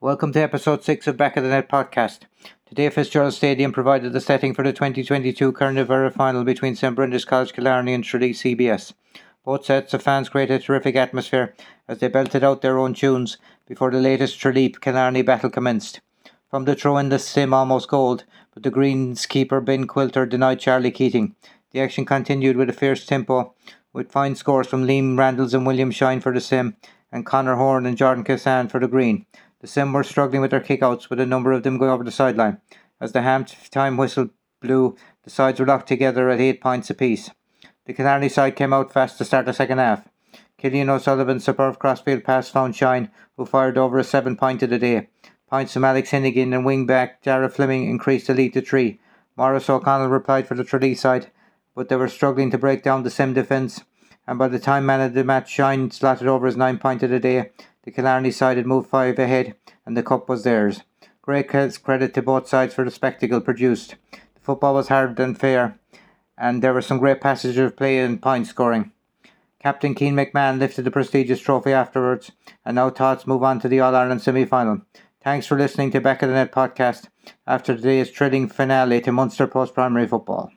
Welcome to episode 6 of Back of the Net podcast. Today, Fitzgerald Stadium provided the setting for the 2022 Corn Ui Mhuiri final between St Brendan's College Killarney and Tralee CBS. Both sets of fans created a terrific atmosphere as they belted out their own tunes before the latest Tralee Killarney battle commenced. From the throw in, the Sem almost gold, but the Greens keeper Ben Quilter denied Charlie Keating. The action continued with a fierce tempo, with fine scores from Liam Randalls and William Shine for the Sem, and Connor Horn and Jordan Cassan for the green. The Sem were struggling with their kickouts, with a number of them going over the sideline. As the half time whistle blew, the sides were locked together at eight points apiece. The Killarney side came out fast to start the second half. Killian O'Sullivan's superb crossfield pass found Shine, who fired over a seven point of the day. Points from Alex Hennigan and wing-back Dara Fleming increased the lead to three. Morris O'Connell replied for the Tralee side, but they were struggling to break down the Sem defence, and by the time man of the match Shine slotted over his nine point of the day, the Killarney side had moved five ahead, and the cup was theirs. Great credit to both sides for the spectacle produced. The football was hard and fair, and there were some great passages of play and point scoring. Captain Keane McMahon lifted the prestigious trophy afterwards, and now thoughts move on to the All Ireland semi final. Thanks for listening to Back of the Net podcast after today's thrilling finale to Munster post primary football.